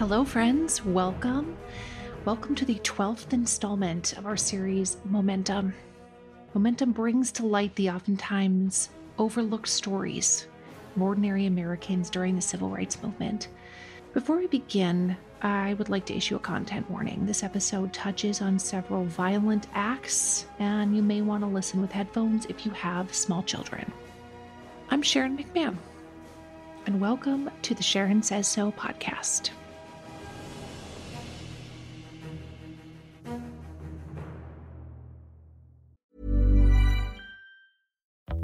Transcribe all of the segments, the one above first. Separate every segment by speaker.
Speaker 1: Hello, friends. Welcome. Welcome to the 12th installment of our series, Momentum. Momentum brings to light the oftentimes overlooked stories of ordinary Americans during the civil rights movement. Before we begin, I would like to issue a content warning. This episode touches on several violent acts, and you may want to listen with headphones if you have small children. I'm Sharon McMahon, and welcome to the Sharon Says So podcast.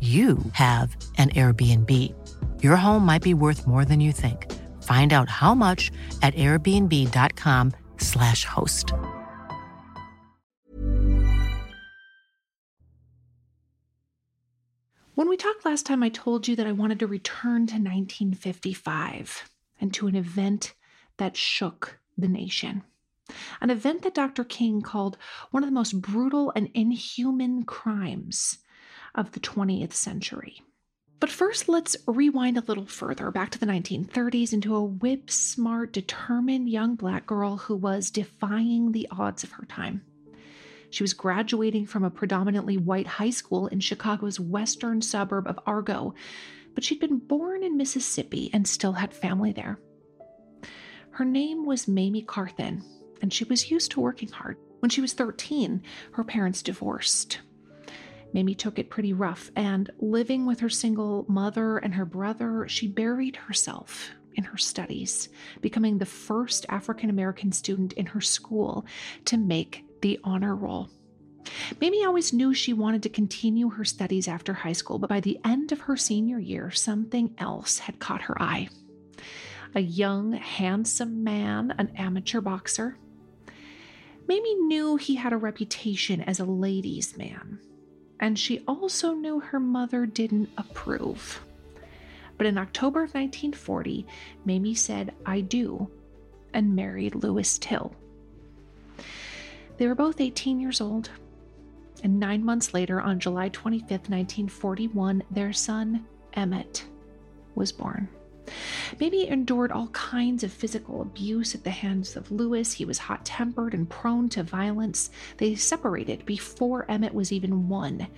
Speaker 2: you have an Airbnb. Your home might be worth more than you think. Find out how much at airbnb.com/slash host.
Speaker 1: When we talked last time, I told you that I wanted to return to 1955 and to an event that shook the nation. An event that Dr. King called one of the most brutal and inhuman crimes of the 20th century. But first, let's rewind a little further back to the 1930s into a whip smart, determined young black girl who was defying the odds of her time. She was graduating from a predominantly white high school in Chicago's western suburb of Argo, but she'd been born in Mississippi and still had family there. Her name was Mamie Carthen, and she was used to working hard. When she was 13, her parents divorced. Mamie took it pretty rough, and living with her single mother and her brother, she buried herself in her studies, becoming the first African American student in her school to make the honor roll. Mamie always knew she wanted to continue her studies after high school, but by the end of her senior year, something else had caught her eye. A young, handsome man, an amateur boxer. Mamie knew he had a reputation as a ladies' man, and she also knew her mother didn't approve. But in October of 1940, Mamie said, I do, and married Louis Till. They were both 18 years old, and nine months later, on July 25, 1941, their son, Emmett, was born. Mamie endured all kinds of physical abuse at the hands of Louis. He was hot tempered and prone to violence. They separated before Emmett was even one,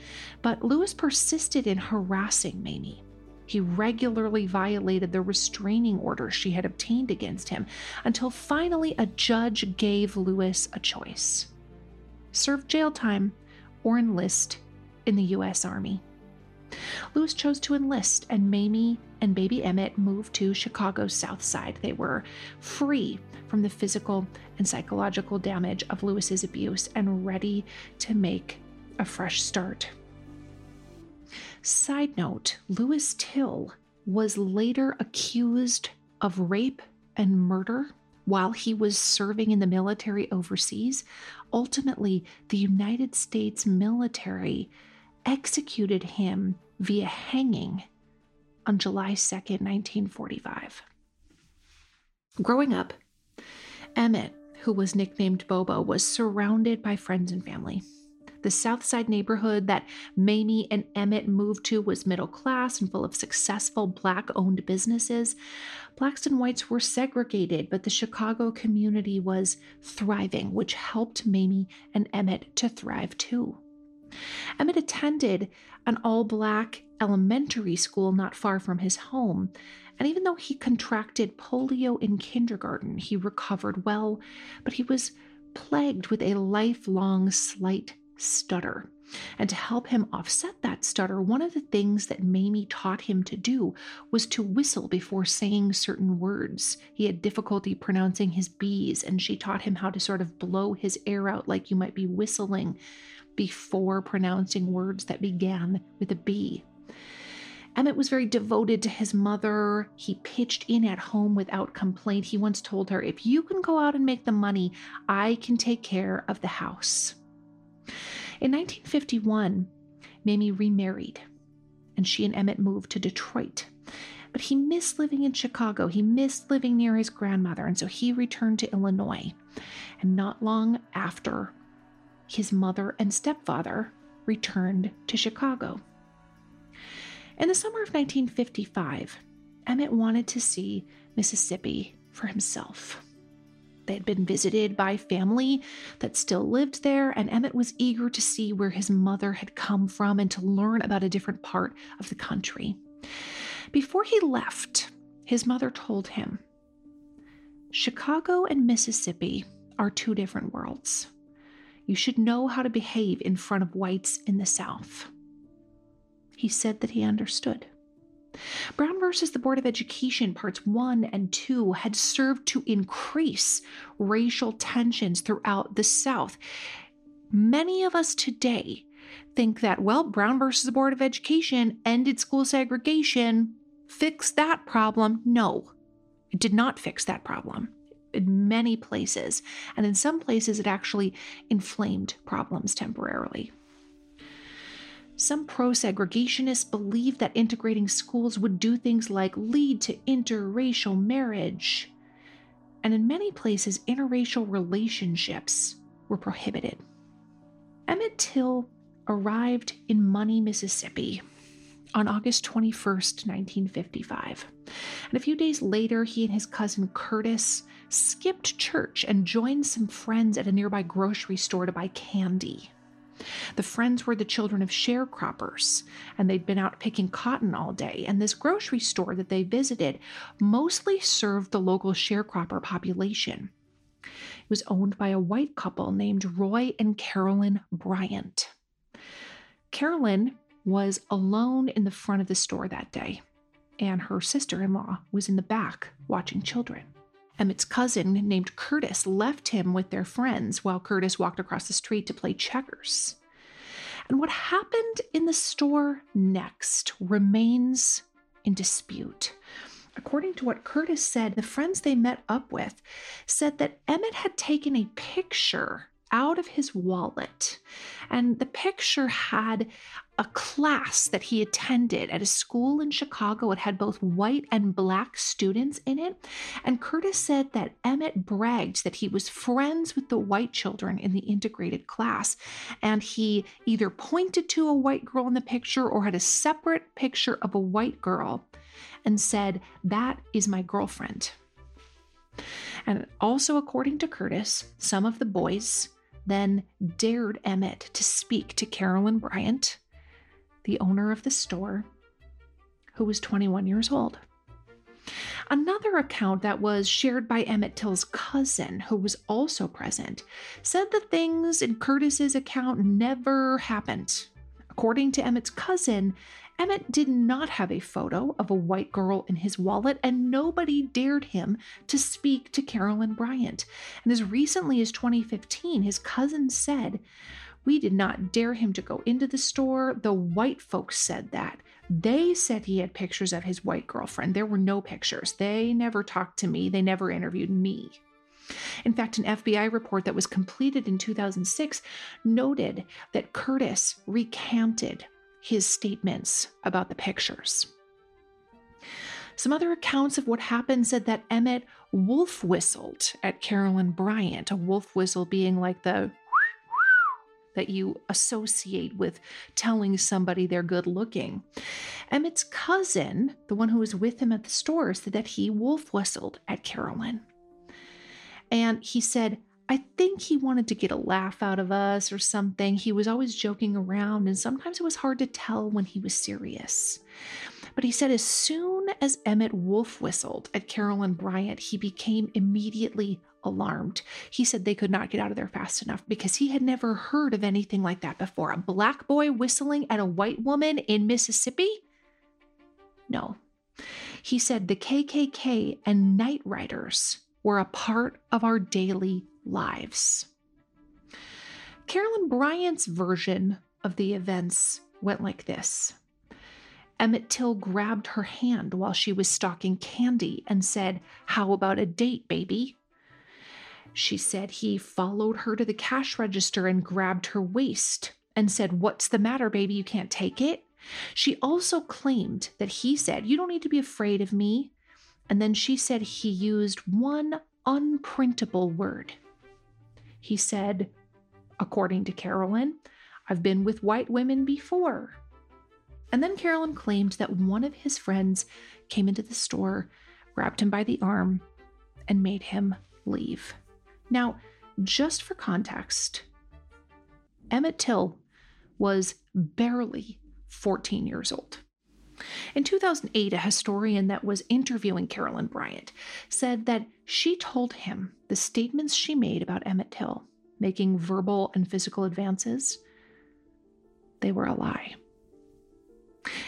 Speaker 1: but Louis persisted in harassing Mamie. He regularly violated the restraining order she had obtained against him until finally a judge gave Louis a choice serve jail time or enlist in the U.S. Army. Louis chose to enlist, and Mamie and baby Emmett moved to Chicago's South Side. They were free from the physical and psychological damage of Louis's abuse and ready to make a fresh start. Side note Louis Till was later accused of rape and murder while he was serving in the military overseas. Ultimately, the United States military executed him via hanging on July 2nd, 1945. Growing up, Emmett, who was nicknamed Bobo, was surrounded by friends and family. The South Side neighborhood that Mamie and Emmett moved to was middle class and full of successful black owned businesses. Blacks and whites were segregated, but the Chicago community was thriving, which helped Mamie and Emmett to thrive too. Emmett attended an all black elementary school not far from his home. And even though he contracted polio in kindergarten, he recovered well, but he was plagued with a lifelong slight stutter. And to help him offset that stutter, one of the things that Mamie taught him to do was to whistle before saying certain words. He had difficulty pronouncing his B's, and she taught him how to sort of blow his air out like you might be whistling before pronouncing words that began with a B. Emmett was very devoted to his mother. He pitched in at home without complaint. He once told her, If you can go out and make the money, I can take care of the house. In 1951, Mamie remarried, and she and Emmett moved to Detroit. But he missed living in Chicago. He missed living near his grandmother, and so he returned to Illinois. And not long after, his mother and stepfather returned to Chicago. In the summer of 1955, Emmett wanted to see Mississippi for himself. They had been visited by family that still lived there, and Emmett was eager to see where his mother had come from and to learn about a different part of the country. Before he left, his mother told him Chicago and Mississippi are two different worlds. You should know how to behave in front of whites in the South. He said that he understood. Brown versus the Board of Education, parts one and two, had served to increase racial tensions throughout the South. Many of us today think that, well, Brown versus the Board of Education ended school segregation, fixed that problem. No, it did not fix that problem in many places, and in some places, it actually inflamed problems temporarily. Some pro segregationists believed that integrating schools would do things like lead to interracial marriage. And in many places, interracial relationships were prohibited. Emmett Till arrived in Money, Mississippi on August 21st, 1955. And a few days later, he and his cousin Curtis skipped church and joined some friends at a nearby grocery store to buy candy. The friends were the children of sharecroppers, and they'd been out picking cotton all day. And this grocery store that they visited mostly served the local sharecropper population. It was owned by a white couple named Roy and Carolyn Bryant. Carolyn was alone in the front of the store that day, and her sister in law was in the back watching children. Emmett's cousin, named Curtis, left him with their friends while Curtis walked across the street to play checkers. And what happened in the store next remains in dispute. According to what Curtis said, the friends they met up with said that Emmett had taken a picture out of his wallet. And the picture had a class that he attended at a school in Chicago. It had both white and black students in it. And Curtis said that Emmett bragged that he was friends with the white children in the integrated class. And he either pointed to a white girl in the picture or had a separate picture of a white girl and said, That is my girlfriend. And also, according to Curtis, some of the boys then dared Emmett to speak to Carolyn Bryant, the owner of the store, who was 21 years old. Another account that was shared by Emmett Till's cousin, who was also present, said the things in Curtis's account never happened. According to Emmett's cousin, Emmett did not have a photo of a white girl in his wallet, and nobody dared him to speak to Carolyn Bryant. And as recently as 2015, his cousin said, We did not dare him to go into the store. The white folks said that. They said he had pictures of his white girlfriend. There were no pictures. They never talked to me, they never interviewed me. In fact, an FBI report that was completed in 2006 noted that Curtis recanted his statements about the pictures. Some other accounts of what happened said that Emmett wolf whistled at Carolyn Bryant, a wolf whistle being like the that you associate with telling somebody they're good looking. Emmett's cousin, the one who was with him at the store, said that he wolf whistled at Carolyn. And he said, I think he wanted to get a laugh out of us or something. He was always joking around, and sometimes it was hard to tell when he was serious. But he said as soon as Emmett wolf whistled at Carolyn Bryant, he became immediately alarmed. He said they could not get out of there fast enough because he had never heard of anything like that before. A black boy whistling at a white woman in Mississippi? No. He said the KKK and night riders were a part of our daily lives. Carolyn Bryant's version of the events went like this Emmett Till grabbed her hand while she was stocking candy and said, How about a date, baby? She said he followed her to the cash register and grabbed her waist and said, What's the matter, baby? You can't take it? She also claimed that he said, You don't need to be afraid of me. And then she said he used one unprintable word. He said, according to Carolyn, I've been with white women before. And then Carolyn claimed that one of his friends came into the store, grabbed him by the arm, and made him leave. Now, just for context, Emmett Till was barely 14 years old. In 2008, a historian that was interviewing Carolyn Bryant said that she told him the statements she made about Emmett Till making verbal and physical advances, they were a lie.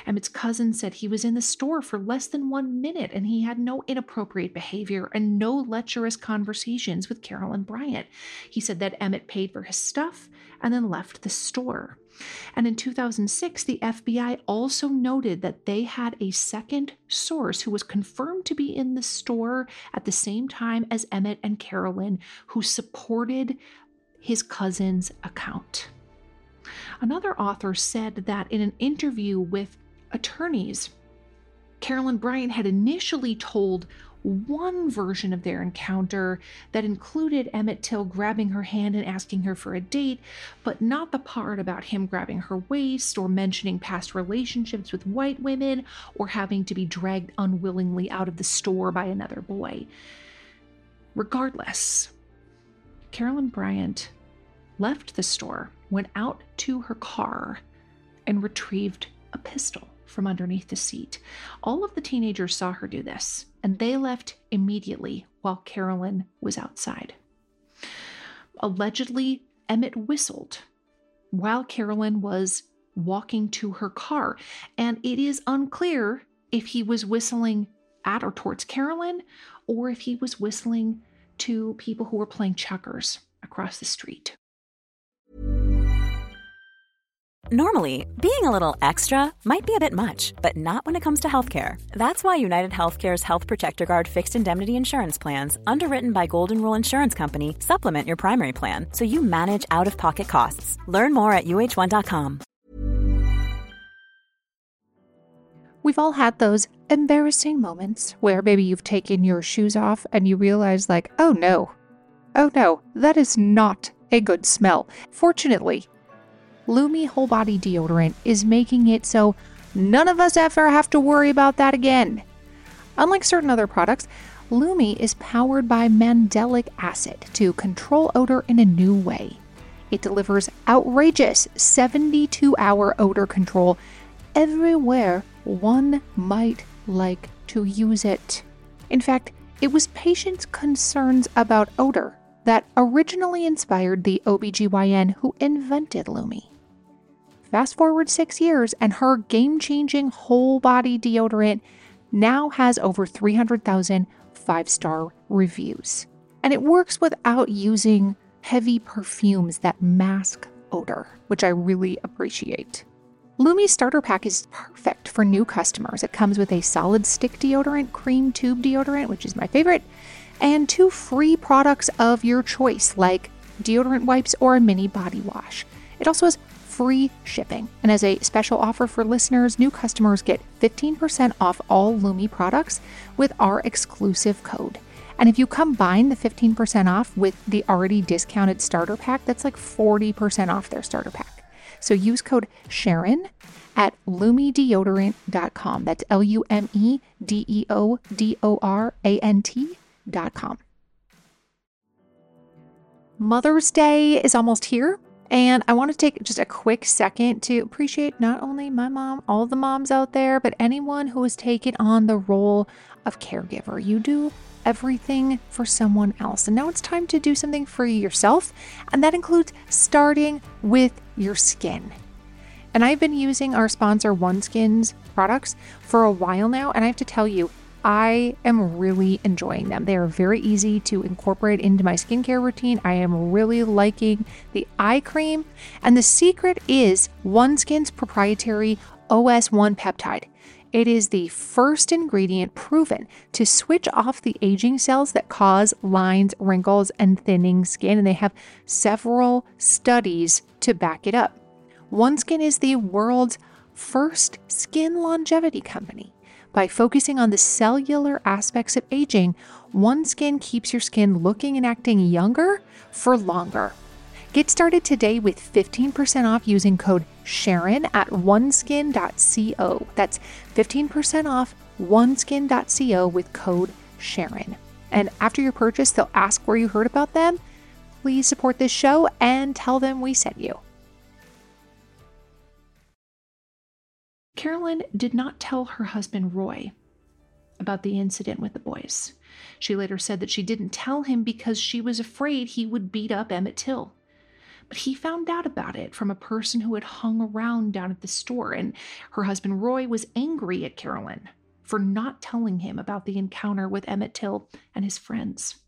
Speaker 1: Emmett's cousin said he was in the store for less than one minute and he had no inappropriate behavior and no lecherous conversations with Carolyn Bryant. He said that Emmett paid for his stuff and then left the store. And in 2006, the FBI also noted that they had a second source who was confirmed to be in the store at the same time as Emmett and Carolyn, who supported his cousin's account. Another author said that in an interview with attorneys, Carolyn Bryant had initially told one version of their encounter that included Emmett Till grabbing her hand and asking her for a date, but not the part about him grabbing her waist or mentioning past relationships with white women or having to be dragged unwillingly out of the store by another boy. Regardless, Carolyn Bryant left the store, went out to her car, and retrieved a pistol from underneath the seat. All of the teenagers saw her do this, and they left immediately while Carolyn was outside. Allegedly, Emmett whistled while Carolyn was walking to her car, and it is unclear if he was whistling at or towards Carolyn or if he was whistling to people who were playing checkers across the street.
Speaker 3: Normally, being a little extra might be a bit much, but not when it comes to healthcare. That's why United Healthcare's Health Protector Guard fixed indemnity insurance plans, underwritten by Golden Rule Insurance Company, supplement your primary plan so you manage out of pocket costs. Learn more at uh1.com.
Speaker 1: We've all had those embarrassing moments where maybe you've taken your shoes off and you realize, like, oh no, oh no, that is not a good smell. Fortunately, Lume Whole Body Deodorant is making it so none of us ever have to worry about that again. Unlike certain other products, Lume is powered by mandelic acid to control odor in a new way. It delivers outrageous 72 hour odor control everywhere one might like to use it. In fact, it was patients' concerns about odor that originally inspired the OBGYN who invented Lume. Fast forward six years, and her game changing whole body deodorant now has over 300,000 five star reviews. And it works without using heavy perfumes that mask odor, which I really appreciate. Lume's starter pack is perfect for new customers. It comes with a solid stick deodorant, cream tube deodorant, which is my favorite, and two free products of your choice, like deodorant wipes or a mini body wash. It also has free shipping. And as a special offer for listeners, new customers get 15% off all Lume products with our exclusive code. And if you combine the 15% off with the already discounted starter pack, that's like 40% off their starter pack. So use code Sharon at lumedeodorant.com. That's L U M E D E O D O R A N T.com. Mother's Day is almost here. And I want to take just a quick second to appreciate not only my mom, all the moms out there, but anyone who has taken on the role of caregiver. You do everything for someone else. And now it's time to do something for yourself. And that includes starting with your skin. And I've been using our sponsor OneSkin's products for a while now. And I have to tell you, I am really enjoying them. They are very easy to incorporate into my skincare routine. I am really liking the eye cream. And the secret is OneSkin's proprietary OS1 peptide. It is the first ingredient proven to switch off the aging cells that cause lines, wrinkles, and thinning skin. And they have several studies to back it up. OneSkin is the world's first skin longevity company. By focusing on the cellular aspects of aging, OneSkin keeps your skin looking and acting younger for longer. Get started today with 15% off using code Sharon at oneskin.co. That's 15% off oneskin.co with code Sharon. And after your purchase, they'll ask where you heard about them. Please support this show and tell them we sent you. Carolyn did not tell her husband Roy about the incident with the boys. She later said that she didn't tell him because she was afraid he would beat up Emmett Till. But he found out about it from a person who had hung around down at the store, and her husband Roy was angry at Carolyn for not telling him about the encounter with Emmett Till and his friends.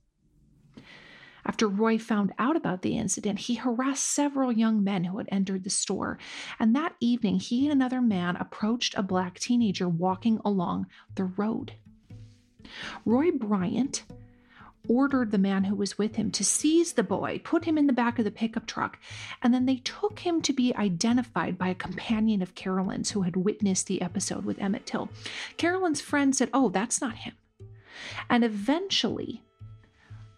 Speaker 1: After Roy found out about the incident, he harassed several young men who had entered the store. And that evening, he and another man approached a black teenager walking along the road. Roy Bryant ordered the man who was with him to seize the boy, put him in the back of the pickup truck, and then they took him to be identified by a companion of Carolyn's who had witnessed the episode with Emmett Till. Carolyn's friend said, Oh, that's not him. And eventually,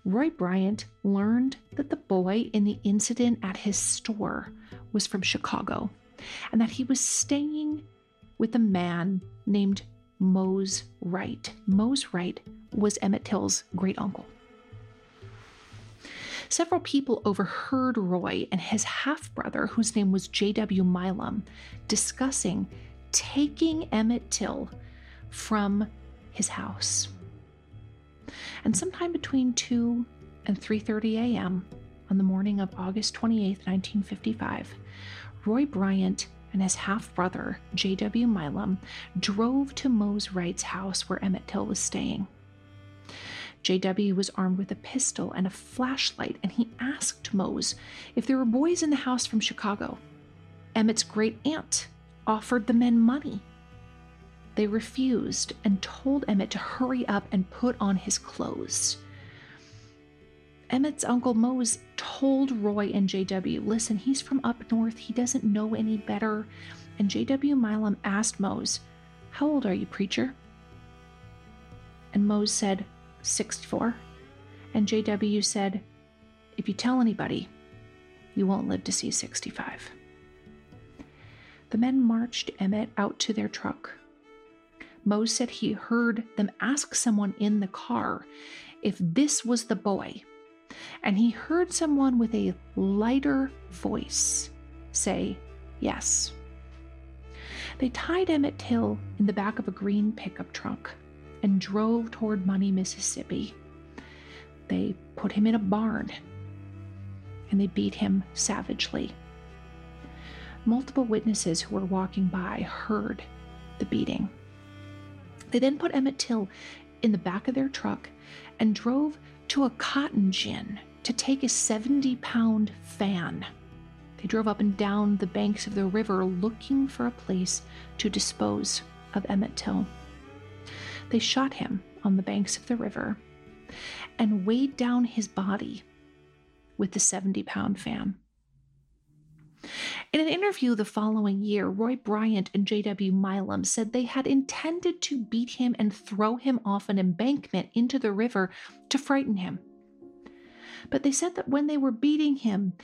Speaker 1: Roy Bryant learned that the boy in the incident at his store was from Chicago and that he was staying with a man named Mose Wright. Mose Wright was Emmett Till's great uncle. Several people overheard Roy and his half brother, whose name was J.W. Milam, discussing taking Emmett Till from his house. And sometime between 2 and 3:30 a.m. on the morning of August 28, 1955, Roy Bryant and his half-brother, J.W. Milam, drove to Mose Wright's house where Emmett Till was staying. JW was armed with a pistol and a flashlight, and he asked Mose if there were boys in the house from Chicago. Emmett's great aunt offered the men money they refused and told Emmett to hurry up and put on his clothes. Emmett's uncle Mose told Roy and JW, listen, he's from up north. He doesn't know any better. And JW Milam asked Mose, How old are you, preacher? And Mose said, 64. And JW said, If you tell anybody, you won't live to see 65. The men marched Emmett out to their truck. Mose said he heard them ask someone in the car if this was the boy. And he heard someone with a lighter voice say, Yes. They tied Emmett Till in the back of a green pickup truck and drove toward Money, Mississippi. They put him in a barn and they beat him savagely. Multiple witnesses who were walking by heard the beating. They then put Emmett Till in the back of their truck and drove to a cotton gin to take a 70 pound fan. They drove up and down the banks of the river looking for a place to dispose of Emmett Till. They shot him on the banks of the river and weighed down his body with the 70 pound fan. In an interview the following year, Roy Bryant and J.W. Milam said they had intended to beat him and throw him off an embankment into the river to frighten him. But they said that when they were beating him,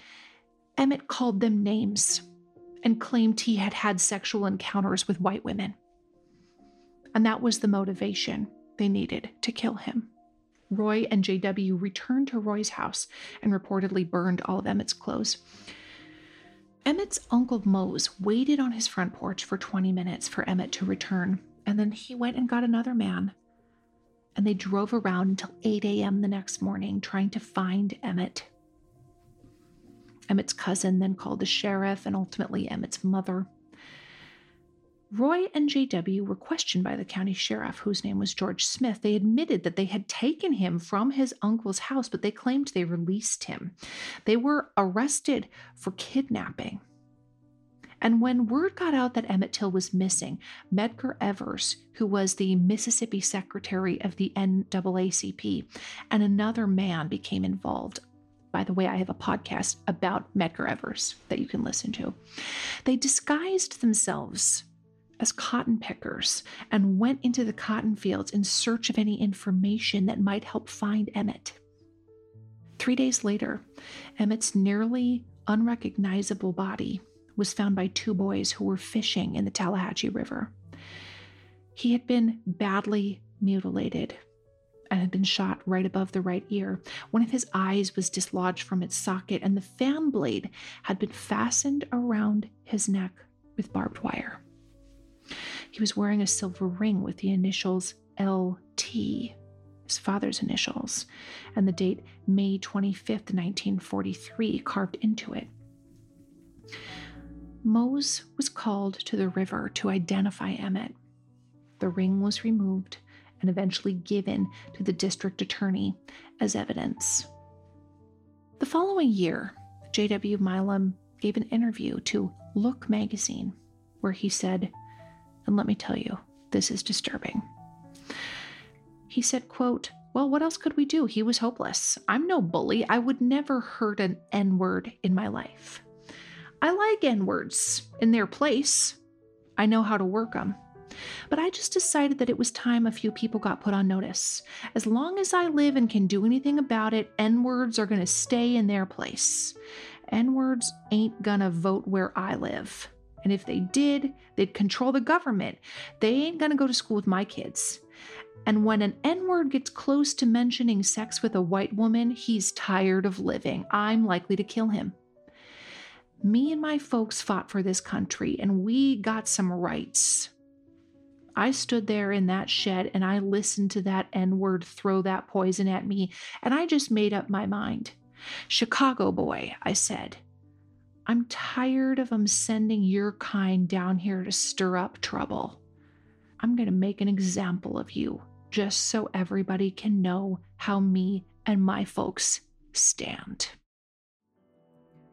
Speaker 1: Emmett called them names and claimed he had had sexual encounters with white women. And that was the motivation they needed to kill him. Roy and JW returned to Roy's house and reportedly burned all of Emmett's clothes. Emmett's uncle Mose waited on his front porch for 20 minutes for Emmett to return, and then he went and got another man. And they drove around until 8 a.m. the next morning trying to find Emmett. Emmett's cousin then called the sheriff and ultimately Emmett's mother. Roy and JW were questioned by the county sheriff, whose name was George Smith. They admitted that they had taken him from his uncle's house, but they claimed they released him. They were arrested for kidnapping. And when word got out that Emmett Till was missing, Medgar Evers, who was the Mississippi secretary of the NAACP, and another man became involved. By the way, I have a podcast about Medgar Evers that you can listen to. They disguised themselves as cotton pickers and went into the cotton fields in search of any information that might help find Emmett. Three days later, Emmett's nearly unrecognizable body was found by two boys who were fishing in the Tallahatchie River. He had been badly mutilated and had been shot right above the right ear. One of his eyes was dislodged from its socket, and the fan blade had been fastened around his neck with barbed wire. He was wearing a silver ring with the initials LT, his father's initials, and the date May 25th, 1943, carved into it. Mose was called to the river to identify Emmett. The ring was removed and eventually given to the district attorney as evidence. The following year, J.W. Milam gave an interview to Look magazine where he said, and let me tell you, this is disturbing. He said, quote, well, what else could we do? He was hopeless. I'm no bully. I would never hurt an N word in my life. I like N words in their place. I know how to work them. But I just decided that it was time a few people got put on notice. As long as I live and can do anything about it, N words are going to stay in their place. N words ain't gonna vote where I live. And if they did, they'd control the government. They ain't gonna go to school with my kids. And when an N word gets close to mentioning sex with a white woman, he's tired of living. I'm likely to kill him. Me and my folks fought for this country, and we got some rights. I stood there in that shed and I listened to that N word throw that poison at me, and I just made up my mind. Chicago boy, I said. I'm tired of them sending your kind down here to stir up trouble. I'm going to make an example of you just so everybody can know how me and my folks stand.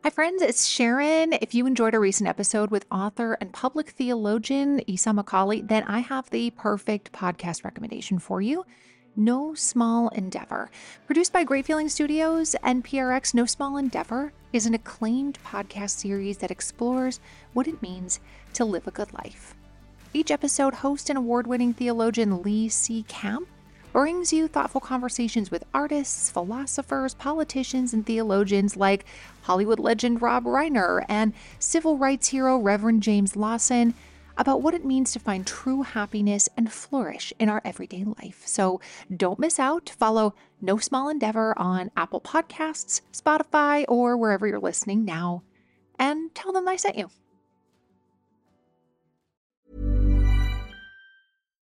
Speaker 4: Hi, friends, it's Sharon. If you enjoyed a recent episode with author and public theologian Esau McCaulley, then I have the perfect podcast recommendation for you. No Small Endeavor. Produced by Great Feeling Studios and PRX, No Small Endeavor is an acclaimed podcast series that explores what it means to live a good life. Each episode, host and award winning theologian Lee C. Camp brings you thoughtful conversations with artists, philosophers, politicians, and theologians like Hollywood legend Rob Reiner and civil rights hero Reverend James Lawson about what it means to find true happiness and flourish in our everyday life. So don't miss out. Follow No Small Endeavor on Apple Podcasts, Spotify, or wherever you're listening now, and tell them I sent you.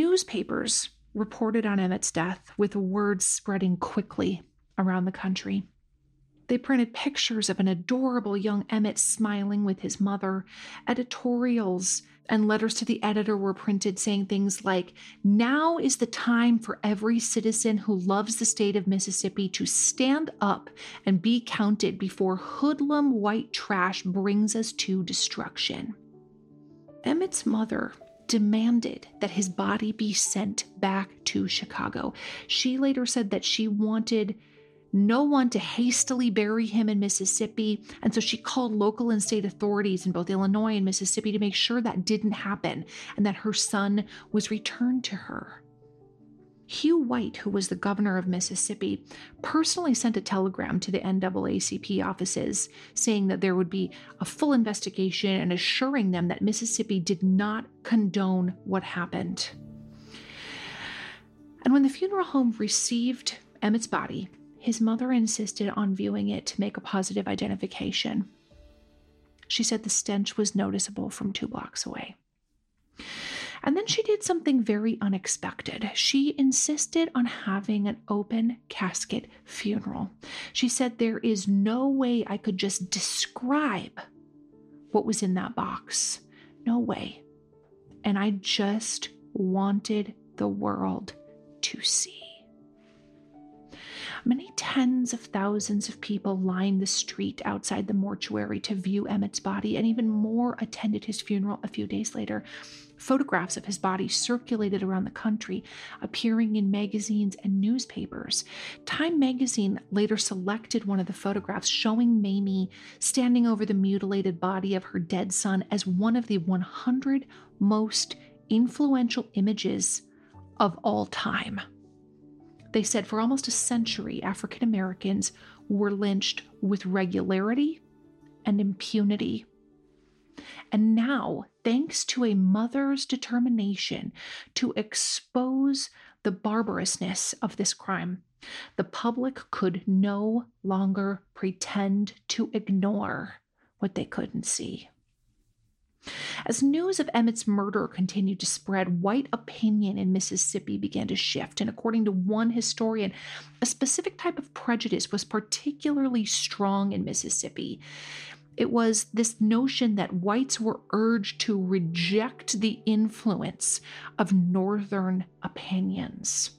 Speaker 1: newspapers reported on emmett's death with words spreading quickly around the country they printed pictures of an adorable young Emmett smiling with his mother. Editorials and letters to the editor were printed saying things like, Now is the time for every citizen who loves the state of Mississippi to stand up and be counted before hoodlum white trash brings us to destruction. Emmett's mother demanded that his body be sent back to Chicago. She later said that she wanted no one to hastily bury him in Mississippi. And so she called local and state authorities in both Illinois and Mississippi to make sure that didn't happen and that her son was returned to her. Hugh White, who was the governor of Mississippi, personally sent a telegram to the NAACP offices saying that there would be a full investigation and assuring them that Mississippi did not condone what happened. And when the funeral home received Emmett's body, his mother insisted on viewing it to make a positive identification. She said the stench was noticeable from two blocks away. And then she did something very unexpected. She insisted on having an open casket funeral. She said, There is no way I could just describe what was in that box. No way. And I just wanted the world to see. Many tens of thousands of people lined the street outside the mortuary to view Emmett's body, and even more attended his funeral a few days later. Photographs of his body circulated around the country, appearing in magazines and newspapers. Time magazine later selected one of the photographs showing Mamie standing over the mutilated body of her dead son as one of the 100 most influential images of all time. They said for almost a century, African Americans were lynched with regularity and impunity. And now, thanks to a mother's determination to expose the barbarousness of this crime, the public could no longer pretend to ignore what they couldn't see. As news of Emmett's murder continued to spread, white opinion in Mississippi began to shift. And according to one historian, a specific type of prejudice was particularly strong in Mississippi. It was this notion that whites were urged to reject the influence of Northern opinions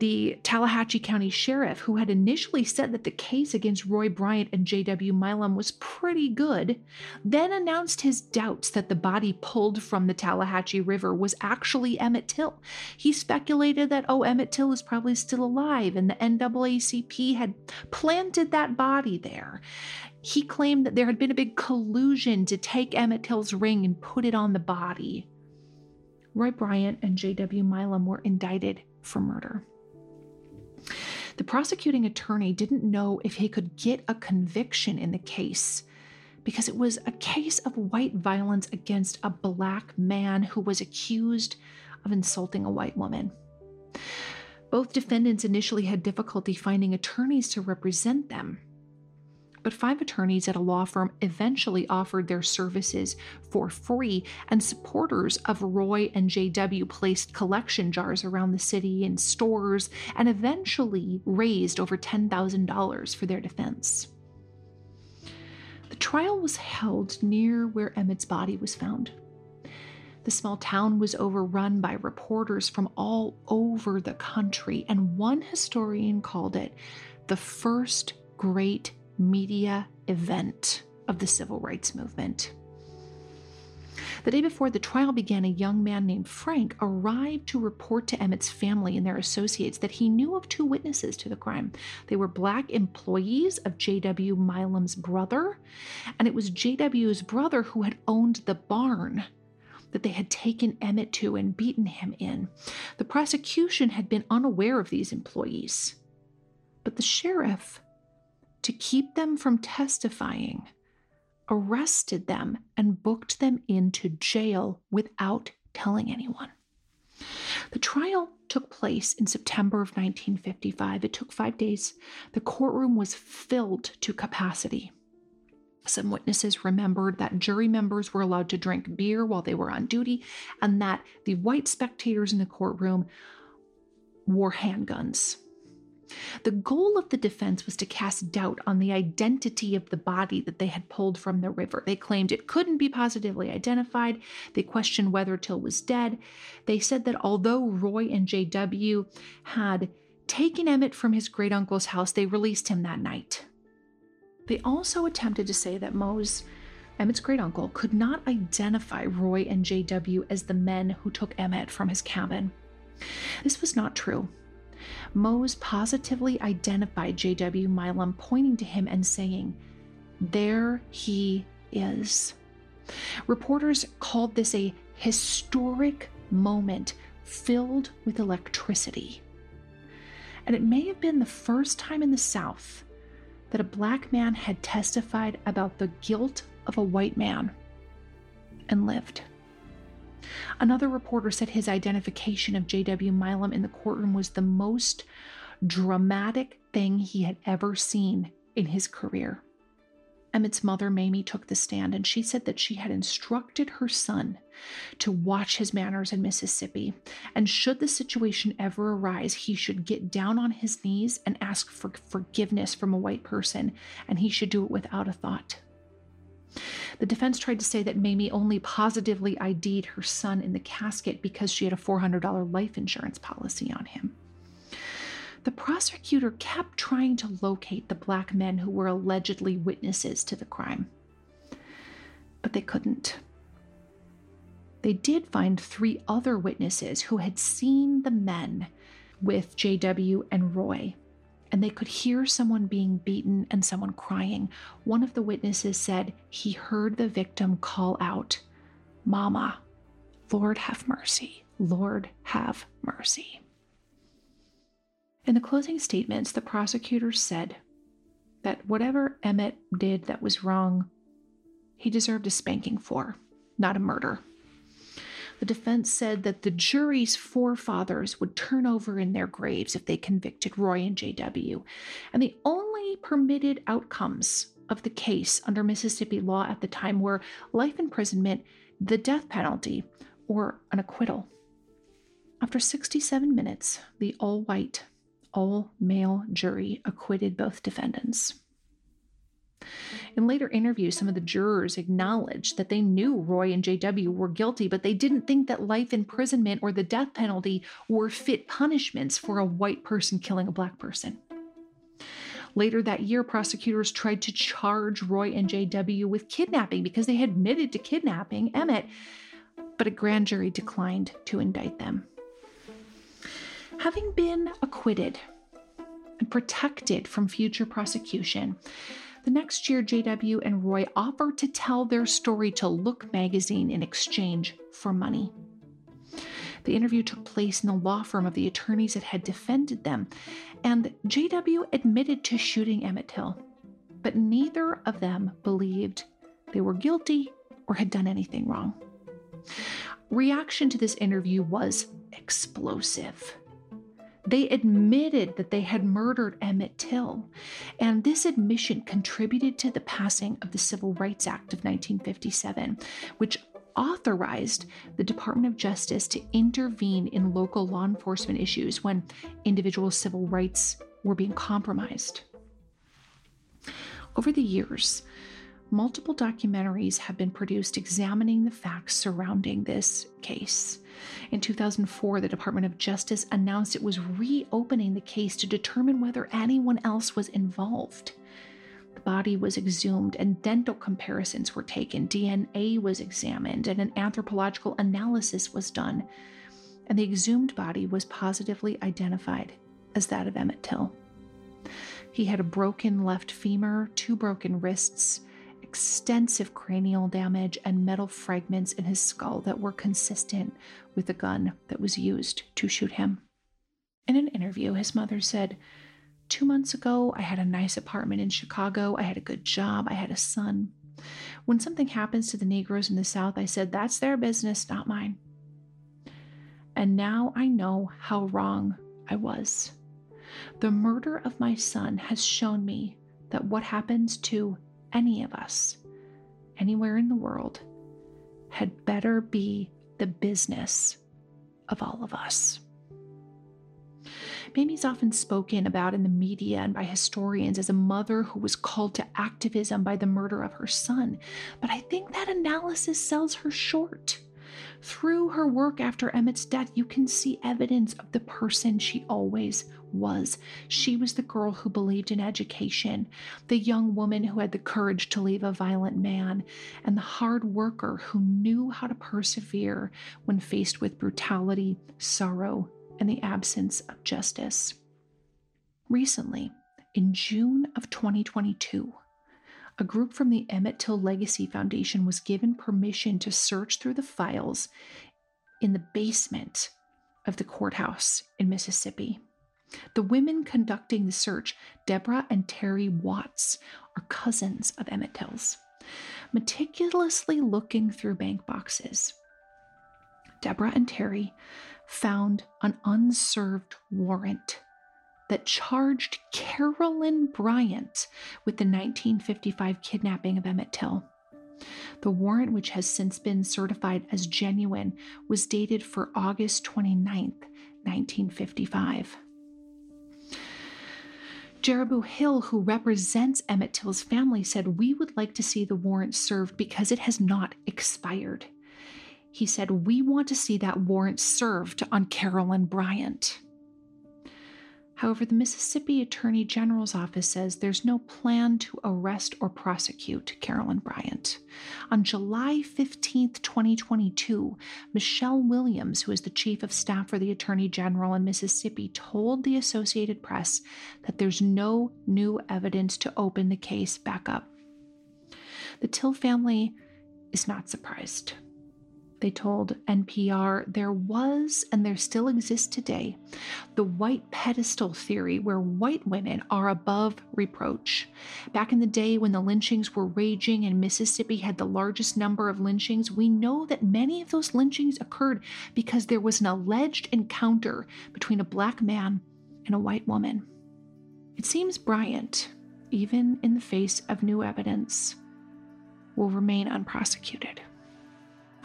Speaker 1: the Tallahatchie County Sheriff, who had initially said that the case against Roy Bryant and J.W. Milam was pretty good, then announced his doubts that the body pulled from the Tallahatchie River was actually Emmett Till. He speculated that, oh, Emmett Till is probably still alive and the NAACP had planted that body there. He claimed that there had been a big collusion to take Emmett Till's ring and put it on the body. Roy Bryant and J.W. Milam were indicted for murder. The prosecuting attorney didn't know if he could get a conviction in the case because it was a case of white violence against a black man who was accused of insulting a white woman. Both defendants initially had difficulty finding attorneys to represent them but five attorneys at a law firm eventually offered their services for free, and supporters of Roy and JW placed collection jars around the city in stores and eventually raised over $10,000 for their defense. The trial was held near where Emmett's body was found. The small town was overrun by reporters from all over the country, and one historian called it the first great media event of the civil rights movement. The day before the trial began, a young man named Frank arrived to report to Emmett's family and their associates that he knew of two witnesses to the crime. They were black employees of J.W. Milam's brother, and it was J.W.'s brother who had owned the barn that they had taken Emmett to and beaten him in. The prosecution had been unaware of these employees, but the sheriff to keep them from testifying, arrested them and booked them into jail without telling anyone. The trial took place in September of 1955. It took five days. The courtroom was filled to capacity. Some witnesses remembered that jury members were allowed to drink beer while they were on duty, and that the white spectators in the courtroom wore handguns. The goal of the defense was to cast doubt on the identity of the body that they had pulled from the river. They claimed it couldn't be positively identified. They questioned whether Till was dead. They said that although Roy and J.W. had taken Emmett from his great uncle's house, they released him that night. They also attempted to say that Mose, Emmett's great uncle, could not identify Roy and J.W. as the men who took Emmett from his cabin. This was not true. Mose positively identified J.W. Milam, pointing to him and saying, There he is. Reporters called this a historic moment filled with electricity. And it may have been the first time in the South that a black man had testified about the guilt of a white man and lived. Another reporter said his identification of J.W. Milam in the courtroom was the most dramatic thing he had ever seen in his career. Emmett's mother, Mamie, took the stand and she said that she had instructed her son to watch his manners in Mississippi. And should the situation ever arise, he should get down on his knees and ask for forgiveness from a white person, and he should do it without a thought. The defense tried to say that Mamie only positively ID'd her son in the casket because she had a $400 life insurance policy on him. The prosecutor kept trying to locate the black men who were allegedly witnesses to the crime, but they couldn't. They did find three other witnesses who had seen the men with JW and Roy and they could hear someone being beaten and someone crying. One of the witnesses said he heard the victim call out, Mama, Lord have mercy, Lord have mercy. In the closing statements, the prosecutors said that whatever Emmett did that was wrong, he deserved a spanking for, not a murder. The defense said that the jury's forefathers would turn over in their graves if they convicted Roy and JW. And the only permitted outcomes of the case under Mississippi law at the time were life imprisonment, the death penalty, or an acquittal. After 67 minutes, the all white, all male jury acquitted both defendants. In later interviews, some of the jurors acknowledged that they knew Roy and JW were guilty, but they didn't think that life imprisonment or the death penalty were fit punishments for a white person killing a black person. Later that year, prosecutors tried to charge Roy and JW with kidnapping because they had admitted to kidnapping Emmett, but a grand jury declined to indict them. Having been acquitted and protected from future prosecution, the next year, JW and Roy offered to tell their story to Look magazine in exchange for money. The interview took place in the law firm of the attorneys that had defended them, and JW admitted to shooting Emmett Till, but neither of them believed they were guilty or had done anything wrong. Reaction to this interview was explosive. They admitted that they had murdered Emmett Till, and this admission contributed to the passing of the Civil Rights Act of 1957, which authorized the Department of Justice to intervene in local law enforcement issues when individual civil rights were being compromised. Over the years, multiple documentaries have been produced examining the facts surrounding this case. In 2004, the Department of Justice announced it was reopening the case to determine whether anyone else was involved. The body was exhumed and dental comparisons were taken, DNA was examined, and an anthropological analysis was done. And the exhumed body was positively identified as that of Emmett Till. He had a broken left femur, two broken wrists, extensive cranial damage and metal fragments in his skull that were consistent with the gun that was used to shoot him. In an interview, his mother said, two months ago, I had a nice apartment in Chicago. I had a good job. I had a son. When something happens to the Negroes in the South, I said, That's their business, not mine. And now I know how wrong I was. The murder of my son has shown me that what happens to any of us, anywhere in the world, had better be the business of all of us. Mamie's often spoken about in the media and by historians as a mother who was called to activism by the murder of her son, but I think that analysis sells her short. Through her work after Emmett's death, you can see evidence of the person she always was. She was the girl who believed in education, the young woman who had the courage to leave a violent man, and the hard worker who knew how to persevere when faced with brutality, sorrow, and the absence of justice. Recently, in June of 2022, a group from the Emmett Till Legacy Foundation was given permission to search through the files in the basement of the courthouse in Mississippi. The women conducting the search, Deborah and Terry Watts, are cousins of Emmett Till's. Meticulously looking through bank boxes, Deborah and Terry found an unserved warrant that charged Carolyn Bryant with the 1955 kidnapping of Emmett Till. The warrant, which has since been certified as genuine, was dated for August 29, 1955. Jaribu Hill, who represents Emmett Till's family, said, We would like to see the warrant served because it has not expired. He said, We want to see that warrant served on Carolyn Bryant. However, the Mississippi Attorney General's office says there's no plan to arrest or prosecute Carolyn Bryant. On July 15, 2022, Michelle Williams, who is the chief of staff for the Attorney General in Mississippi, told the Associated Press that there's no new evidence to open the case back up. The Till family is not surprised. They told NPR there was, and there still exists today, the white pedestal theory where white women are above reproach. Back in the day when the lynchings were raging and Mississippi had the largest number of lynchings, we know that many of those lynchings occurred because there was an alleged encounter between a black man and a white woman. It seems Bryant, even in the face of new evidence, will remain unprosecuted.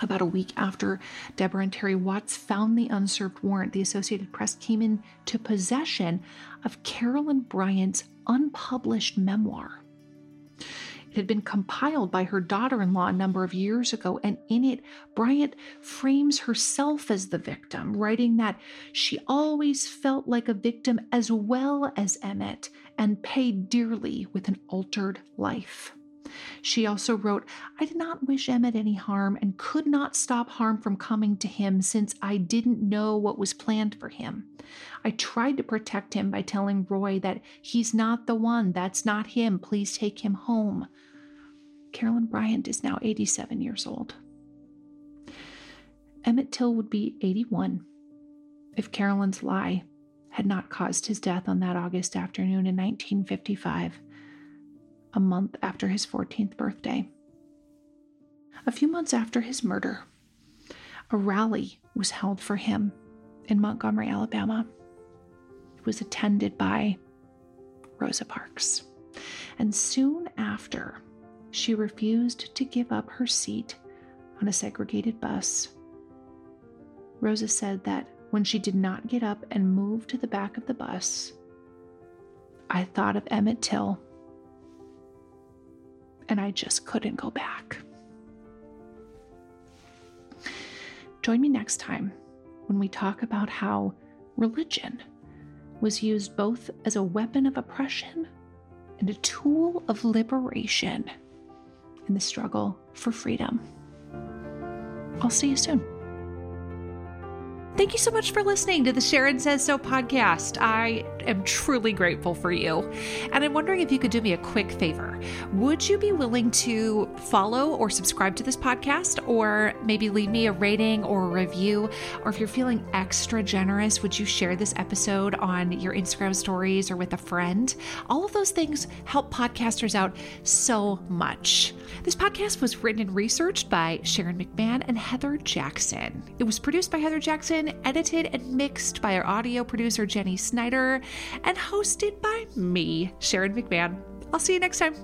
Speaker 1: About a week after Deborah and Terry Watts found the unserved warrant, the Associated Press came into possession of Carolyn Bryant's unpublished memoir. It had been compiled by her daughter in law a number of years ago, and in it, Bryant frames herself as the victim, writing that she always felt like a victim as well as Emmett and paid dearly with an altered life. She also wrote, I did not wish Emmett any harm and could not stop harm from coming to him since I didn't know what was planned for him. I tried to protect him by telling Roy that he's not the one, that's not him, please take him home. Carolyn Bryant is now 87 years old. Emmett Till would be 81 if Carolyn's lie had not caused his death on that August afternoon in 1955 a month after his 14th birthday. A few months after his murder, a rally was held for him in Montgomery, Alabama. It was attended by Rosa Parks. And soon after, she refused to give up her seat on a segregated bus. Rosa said that when she did not get up and move to the back of the bus, I thought of Emmett Till and I just couldn't go back. Join me next time when we talk about how religion was used both as a weapon of oppression and a tool of liberation in the struggle for freedom. I'll see you soon. Thank you so much for listening to the Sharon Says So podcast. I am truly grateful for you. And I'm wondering if you could do me a quick favor. Would you be willing to follow or subscribe to this podcast, or maybe leave me a rating or a review? Or if you're feeling extra generous, would you share this episode on your Instagram stories or with a friend? All of those things help podcasters out so much. This podcast was written and researched by Sharon McMahon and Heather Jackson. It was produced by Heather Jackson edited and mixed by our audio producer, Jenny Snyder, and hosted by me, Sharon McMahon. I'll see you next time.